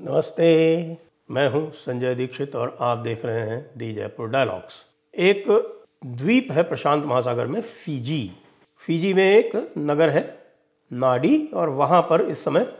नमस्ते, मैं हूँ संजय दीक्षित और आप देख रहे हैं दी जयपुर डायलॉग्स। एक द्वीप है प्रशांत महासागर में, फिजी। फीजी में एक नगर है, नाडी, और वहाँ पर इस समय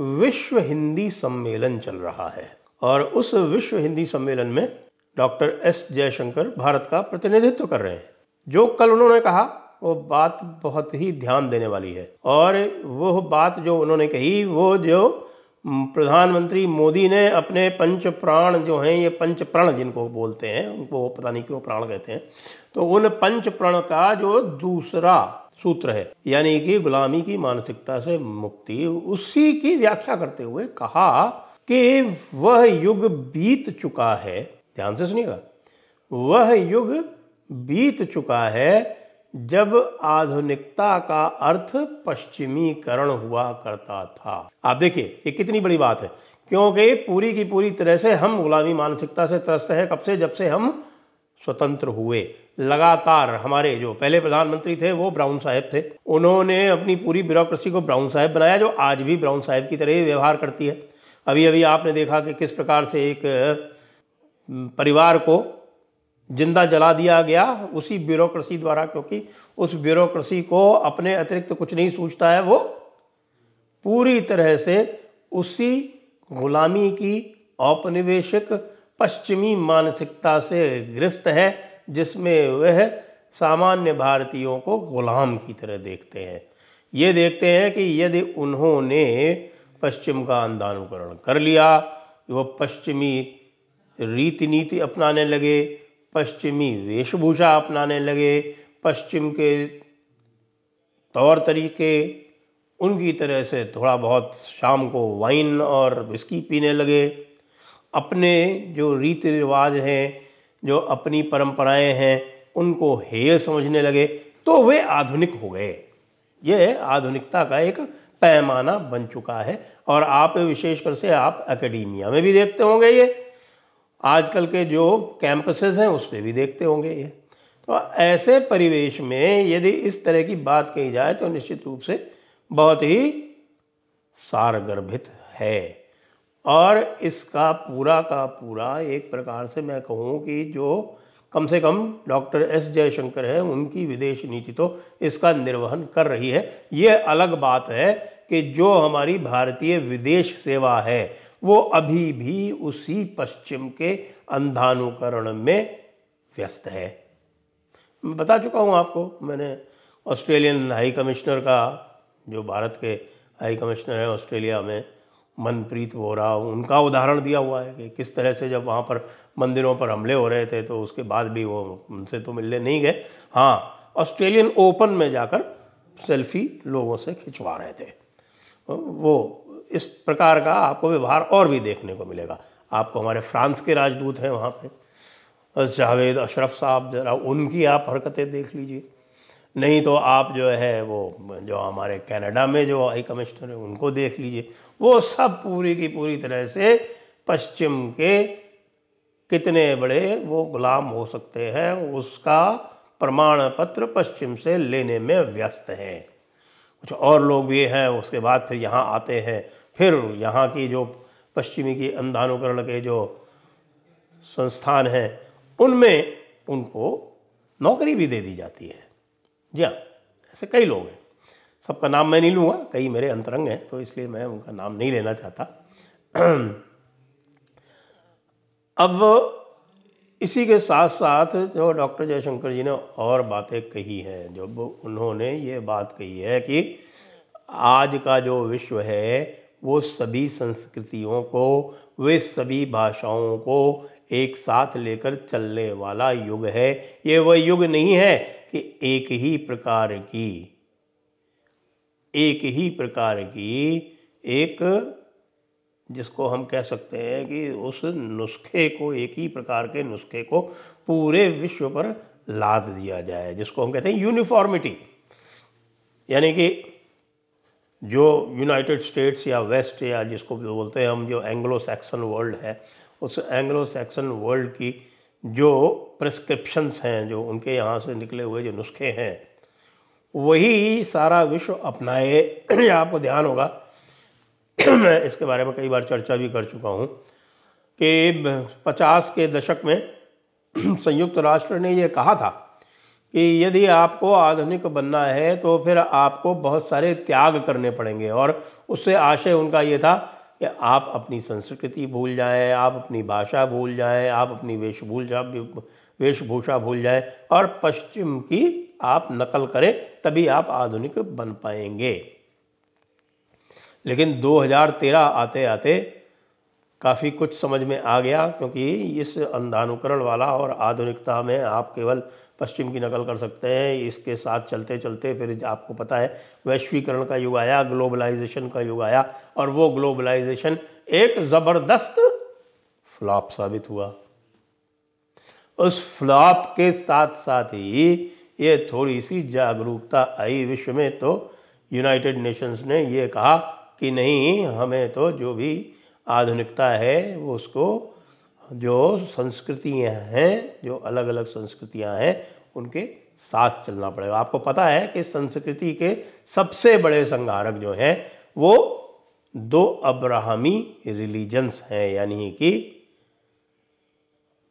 विश्व हिंदी सम्मेलन चल रहा है। और उस विश्व हिंदी सम्मेलन में डॉक्टर एस जयशंकर भारत का प्रतिनिधित्व कर रहे हैं। जो कल उन्होंने कहा, वो बात बहुत ही ध्यान देने वाली है। और वो बात जो उन्होंने कही, वो जो प्रधानमंत्री मोदी ने अपने पंच प्राण जो हैं, ये पंच प्रण जिनको बोलते हैं, उनको पता नहीं क्यों प्राण कहते हैं तो उन पंच प्रण का जो दूसरा सूत्र है, यानी कि गुलामी की मानसिकता से मुक्ति, उसी की व्याख्या करते हुए कहा कि वह युग बीत चुका है, ध्यान से सुनिएगा, वह युग बीत चुका है जब आधुनिकता का अर्थ पश्चिमीकरण हुआ करता था। आप देखिए, ये कितनी बड़ी बात है, क्योंकि पूरी की पूरी तरह से हम गुलामी मानसिकता से त्रस्त है, कब से जब से हम स्वतंत्र हुए। लगातार हमारे जो पहले प्रधानमंत्री थे, वो ब्राउन साहेब थे। उन्होंने अपनी पूरी ब्यूरोक्रेसी को ब्राउन साहेब बनाया, जो आज भी ब्राउन साहेब की तरह ही व्यवहार करती है। अभी अभी आपने देखा कि किस प्रकार से एक परिवार को ज़िंदा जला दिया गया उसी ब्यूरोक्रेसी द्वारा, क्योंकि उस ब्यूरोक्रेसी को अपने अतिरिक्त कुछ नहीं सोचता है, वो पूरी तरह से उसी गुलामी की औपनिवेशिक पश्चिमी मानसिकता से ग्रस्त है, जिसमें वह सामान्य भारतीयों को गुलाम की तरह देखते हैं। ये देखते हैं कि यदि उन्होंने पश्चिम का अंधानुकरण कर लिया, वो पश्चिमी रीति नीति अपनाने लगे पश्चिमी वेशभूषा अपनाने लगे। पश्चिम के तौर तरीके, उनकी तरह से थोड़ा बहुत शाम को वाइन और विस्की पीने लगे। अपने जो रीति रिवाज हैं, जो अपनी परंपराएँ हैं, उनको हेय समझने लगे तो वे आधुनिक हो गए। ये आधुनिकता का एक पैमाना बन चुका है, और आप विशेषकर से आप एकेडमिया में भी देखते होंगे ये। आजकल के जो कैंपसेस हैं, उस पर भी देखते होंगे ये। तो ऐसे परिवेश में यदि इस तरह की बात कही जाए तो निश्चित रूप से बहुत ही सारगर्भित है। और इसका पूरा का पूरा एक प्रकार से मैं कहूँ कि जो कम से कम डॉक्टर एस जयशंकर है, उनकी विदेश नीति तो इसका निर्वहन कर रही है। ये अलग बात है कि जो हमारी भारतीय विदेश सेवा है, वो अभी भी उसी पश्चिम के अंधानुकरण में व्यस्त है। मैं बता चुका हूँ आपको, मैंने ऑस्ट्रेलियन हाई कमिश्नर का, जो भारत के हाई कमिश्नर हैं ऑस्ट्रेलिया में, मनप्रीत वोरा, उनका उदाहरण दिया हुआ है कि किस तरह से जब वहाँ पर मंदिरों पर हमले हो रहे थे तो उसके बाद भी वो उनसे तो मिलने नहीं गए। हाँ ऑस्ट्रेलियन ओपन में जाकर सेल्फी लोगों से खिंचवा रहे थे। वो इस प्रकार का आपको व्यवहार और भी देखने को मिलेगा। आपको हमारे फ्रांस के राजदूत हैं वहाँ पे। जावेद अशरफ साहब, ज़रा उनकी आप हरकतें देख लीजिए। नहीं तो आप जो है, वो जो हमारे कनाडा में जो हाई कमिश्नर है, उनको देख लीजिए। वो सब पूरी की पूरी तरह से पश्चिम के कितने बड़े वो गुलाम हो सकते हैं, उसका प्रमाण पत्र पश्चिम से लेने में व्यस्त हैं। कुछ और लोग भी हैं, उसके बाद फिर यहाँ आते हैं। फिर यहाँ की जो पश्चिमी की अंधानुकरण के जो संस्थान हैं, उनमें उनको नौकरी भी दे दी जाती है। जी हाँ ऐसे कई लोग हैं। सबका नाम मैं नहीं लूँगा, कई मेरे अंतरंग हैं तो इसलिए मैं उनका नाम नहीं लेना चाहता। अब इसी के साथ साथ जो डॉक्टर जयशंकर जी ने और बातें कही हैं, जब उन्होंने ये बात कही है कि आज का जो विश्व है, वो सभी संस्कृतियों को, वे सभी भाषाओं को एक साथ लेकर चलने वाला युग है। ये वह युग नहीं है कि एक ही प्रकार की, एक ही प्रकार की एक जिसको हम कह सकते हैं कि उस नुस्खे को, एक ही प्रकार के नुस्खे को पूरे विश्व पर लाद दिया जाए, जिसको हम कहते हैं यूनिफॉर्मिटी यानी कि जो यूनाइटेड स्टेट्स या वेस्ट या जिसको भी बोलते हैं हम, जो एंग्लो सैक्सन वर्ल्ड है, उस एंग्लो सैक्सन वर्ल्ड की जो प्रिस्क्रिप्शंस हैं, जो उनके यहाँ से निकले हुए जो नुस्खे हैं, वही सारा विश्व अपनाए। आपको ध्यान होगा मैं इसके बारे में कई बार चर्चा भी कर चुका हूँ कि पचास के दशक में संयुक्त राष्ट्र ने ये कहा था कि यदि आपको आधुनिक बनना है तो फिर आपको बहुत सारे त्याग करने पड़ेंगे। और उससे आशय उनका ये था कि आप अपनी संस्कृति भूल जाएँ, आप अपनी भाषा भूल जाएँ, आप अपनी वेशभूषा वेशभूषा भूल जाएँ और पश्चिम की आप नकल करें, तभी आप आधुनिक बन पाएँगे। लेकिन 2013 आते आते काफ़ी कुछ समझ में आ गया, क्योंकि इस अंधानुकरण वाला और आधुनिकता में आप केवल पश्चिम की नकल कर सकते हैं। इसके साथ चलते चलते फिर आपको पता है, वैश्वीकरण का युग आया, ग्लोबलाइजेशन का युग आया, और वो ग्लोबलाइजेशन एक ज़बरदस्त फ्लॉप साबित हुआ। उस फ्लॉप के साथ साथ ही ये थोड़ी सी जागरूकता आई विश्व में तो यूनाइटेड नेशंस ने ये कहा कि नहीं, हमें तो जो भी आधुनिकता है वो उसको जो संस्कृतियाँ हैं, जो अलग अलग संस्कृतियाँ हैं, उनके साथ चलना पड़ेगा। आपको पता है कि संस्कृति के सबसे बड़े संहारक जो हैं, वो दो अब्राहमी रिलीजन्स हैं, यानी कि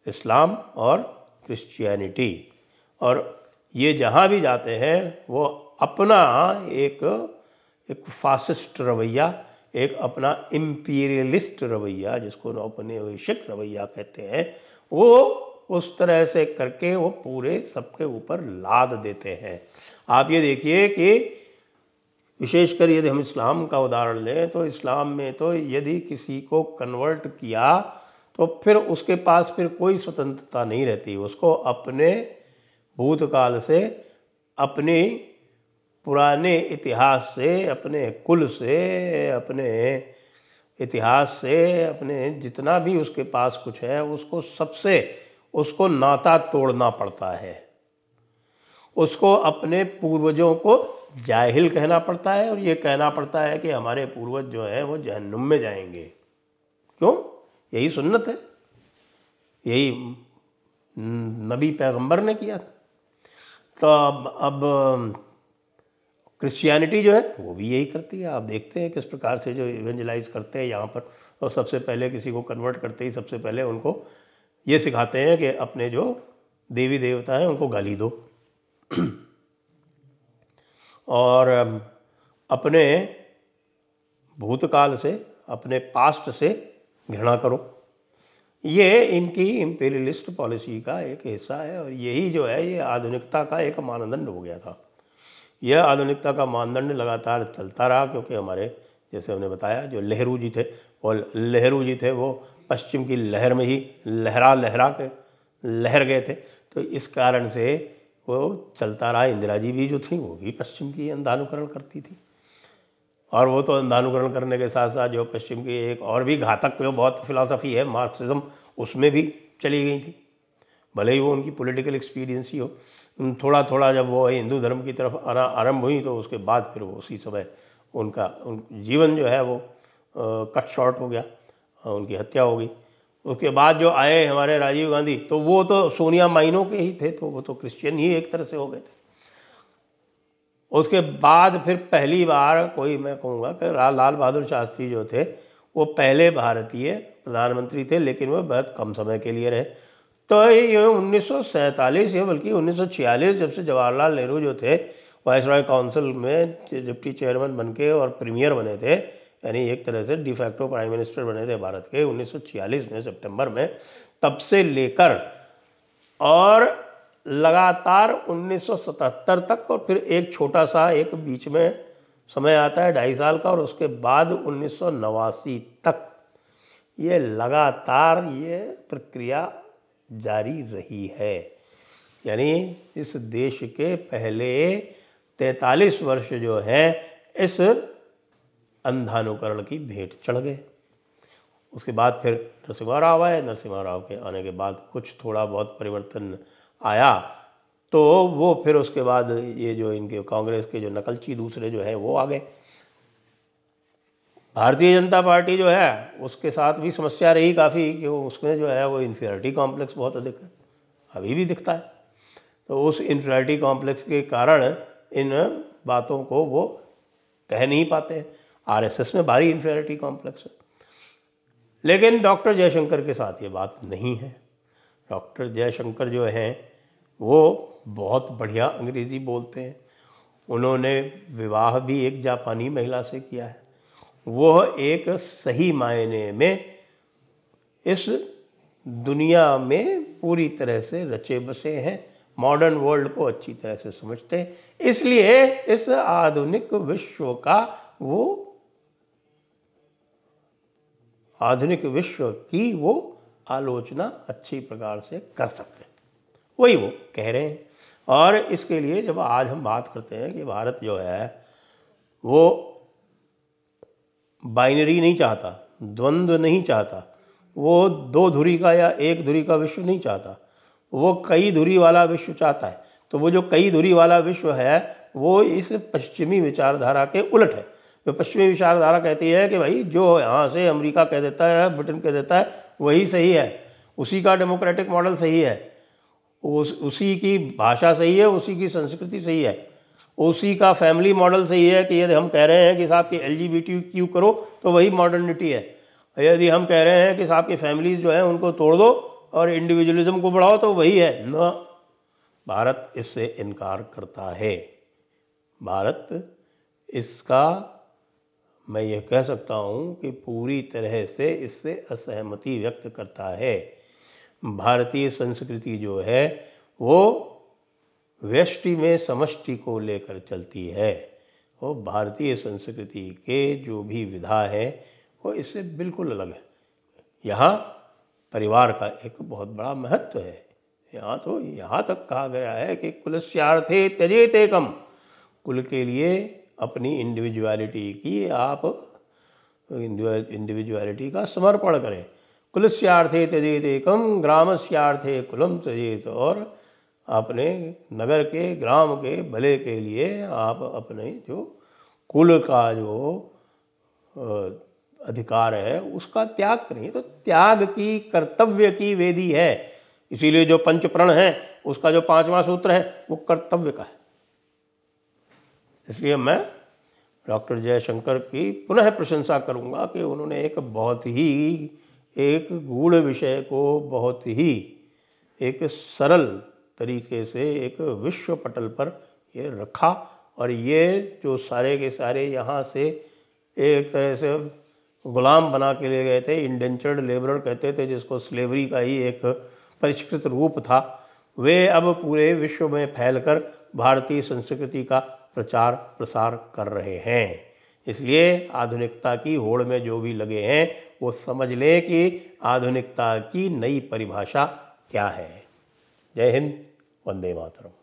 इस्लाम और क्रिश्चियनिटी। और ये जहाँ भी जाते हैं, वो अपना एक एक फासिस्ट रवैया, एक अपना इम्पीरियलिस्ट रवैया, जिसको औपनिवेशिक रवैया कहते हैं, वो उस तरह से करके वो पूरे सबके ऊपर लाद देते हैं। आप ये देखिए कि विशेषकर यदि हम इस्लाम का उदाहरण लें तो इस्लाम में तो यदि किसी को कन्वर्ट किया तो फिर उसके पास फिर कोई स्वतंत्रता नहीं रहती। उसको अपने भूतकाल से अपनी पुराने इतिहास से, अपने कुल से, अपने इतिहास से, अपने जितना भी उसके पास कुछ है, उसको सबसे, उसको नाता तोड़ना पड़ता है। उसको अपने पूर्वजों को जाहिल कहना पड़ता है और ये कहना पड़ता है कि हमारे पूर्वज जो हैं, वो जहन्नुम में जाएँगे। क्यों? यही सुन्नत है। यही नबी पैगंबर ने किया था। तो अब अब क्रिश्चियनिटी जो है, वो भी यही करती है। आप देखते हैं किस प्रकार से जो इवेंजलाइज करते हैं यहाँ पर। और सबसे पहले किसी को कन्वर्ट करते ही सबसे पहले उनको ये सिखाते हैं कि अपने जो देवी देवता हैं, उनको गाली दो। और अपने भूतकाल से, अपने पास्ट से घृणा करो। ये इनकी इम्पेरियलिस्ट पॉलिसी का एक हिस्सा है और यही जो है, ये आधुनिकता का एक मानदंड हो गया था। यह आधुनिकता का मानदंड लगातार चलता रहा, क्योंकि हमारे, जैसे हमने बताया, जो नेहरू जी थे, और नेहरू जी थे, वो पश्चिम की लहर में ही लहरा लहरा के लहर गए थे। तो इस कारण से वो चलता रहा। इंदिरा जी भी जो थी, वो भी पश्चिम की अंधानुकरण करती थी। और वो तो अंधानुकरण करने के साथ साथ जो पश्चिम की एक और भी घातक, जो बहुत फिलासफ़ी है मार्क्सिज्म उसमें भी चली गई थी। भले ही वो उनकी पॉलिटिकल एक्सपीरियंस ही हो थोड़ा थोड़ा जब वो हिंदू धर्म की तरफ़ आना आरंभ हुई तो उसके बाद फिर वो उसी समय उनका, उन, जीवन जो है वो कट शॉर्ट हो गया उनकी हत्या हो गई। उसके बाद जो आए हमारे राजीव गांधी तो वो तो सोनिया माइनों के ही थे तो वो तो क्रिश्चियन ही एक तरह से हो गए थे। उसके बाद फिर पहली बार कोई, मैं कहूँगा कि लाल बहादुर शास्त्री जो थे, वो पहले भारतीय प्रधानमंत्री थे, लेकिन वो बहुत कम समय के लिए रहे। तो ये उन्नीस सौ सैंतालीस या बल्कि 1946 जब से जवाहरलाल नेहरू जो थे वाइस रॉय काउंसिल में डिप्टी चेयरमैन बन के और प्रीमियर बने थे, यानी एक तरह से डिफैक्टो प्राइम मिनिस्टर बने थे भारत के 1946 में, सितंबर में, तब से लेकर और लगातार 1977 तक और फिर एक छोटा सा एक बीच में समय आता है, ढाई साल का, और उसके बाद उन्नीस सौ नवासी तक ये लगातार ये प्रक्रिया जारी रही है। यानी इस देश के पहले 43 वर्ष जो है, इस अंधानुकरण की भेंट चढ़ गए। उसके बाद फिर नरसिम्हा राव आए। नरसिम्हा राव के आने के बाद कुछ थोड़ा बहुत परिवर्तन आया। तो वो फिर उसके बाद ये जो इनके कांग्रेस के जो नकलची दूसरे जो हैं, वो आ गए। भारतीय जनता पार्टी जो है, उसके साथ भी समस्या रही काफ़ी कि वो उसमें जो है, वो इन्फियरिटी कॉम्प्लेक्स बहुत अधिक है। अभी भी दिखता है। तो उस इन्फियरिटी कॉम्प्लेक्स के कारण इन बातों को वो कह नहीं पाते। आरएसएस में भारी इन्फेरिटी कॉम्प्लेक्स है। लेकिन डॉक्टर जयशंकर के साथ ये बात नहीं है। डॉक्टर जयशंकर जो हैं, वो बहुत बढ़िया अंग्रेज़ी बोलते हैं। उन्होंने विवाह भी एक जापानी महिला से किया है। वह एक सही मायने में इस दुनिया में पूरी तरह से रचे बसे हैं मॉडर्न वर्ल्ड को अच्छी तरह से समझते हैं। इसलिए इस आधुनिक विश्व का वो, आधुनिक विश्व की वो आलोचना अच्छी प्रकार से कर सकते हैं। वही वो कह रहे हैं। और इसके लिए जब आज हम बात करते हैं कि भारत जो है, वो बाइनरी नहीं चाहता, द्वंद्व नहीं चाहता, वो दो धुरी का या एक धुरी का विश्व नहीं चाहता, वो कई धुरी वाला विश्व चाहता है। तो वो जो कई धुरी वाला विश्व है, वो इस पश्चिमी विचारधारा के उलट है। जो पश्चिमी विचारधारा कहती है कि भाई, जो यहाँ से अमेरिका कह देता है, ब्रिटेन कह देता है, वही सही है। उसी का डेमोक्रेटिक मॉडल सही है। उस, उसी की भाषा सही है, उसी की संस्कृति सही है। उसी का फैमिली मॉडल सही है कि यदि हम कह रहे हैं कि साहब की एल क्यू करो तो वही मॉडर्निटी है। यदि हम कह रहे हैं कि साहब की फैमिलीज़ जो है, उनको तोड़ दो और इंडिविजुअलिज्म को बढ़ाओ तो वही है। न। भारत इससे इनकार करता है। भारत इसका, मैं ये कह सकता हूँ कि पूरी तरह से इससे असहमति व्यक्त करता है। भारतीय संस्कृति जो है, वो व्यष्टि में समष्टि को लेकर चलती है। वो भारतीय संस्कृति के जो भी विधा है, वो इससे बिल्कुल अलग है। यहाँ परिवार का एक बहुत बड़ा महत्व है। यहाँ तो यहाँ तक कहा गया है कि कुलस्यार्थे त्यजेत एकम कुल के लिए अपनी इंडिविजुअलिटी की आप इंडिविजुअलिटी का समर्पण करें। कुलस्यार्थे त्यजेत एकम ग्राम ग्रामस्यार्थे कुलम त्यजेत और अपने नगर के, ग्राम के, भले के लिए आप अपने जो कुल का जो अधिकार है, उसका त्याग करेंगे तो त्याग की कर्तव्य की वेदी है। इसीलिए जो पंच प्रण है, उसका जो पांचवा सूत्र है, वो कर्तव्य का है। इसलिए मैं डॉक्टर जयशंकर की पुनः प्रशंसा करूँगा कि उन्होंने एक बहुत ही, एक गूढ़ विषय को बहुत ही, एक सरल तरीके से एक विश्व पटल पर ये रखा और ये जो सारे के सारे यहाँ से एक तरह से गुलाम बना के ले गए थे इंडेंचर्ड लेबरर कहते थे, जिसको स्लेवरी का ही एक परिष्कृत रूप था। वे अब पूरे विश्व में फैलकर भारतीय संस्कृति का प्रचार प्रसार कर रहे हैं। इसलिए आधुनिकता की होड़ में जो भी लगे हैं, वो समझ लें कि आधुनिकता की नई परिभाषा क्या है। जय हिंद। वंदे मातरम।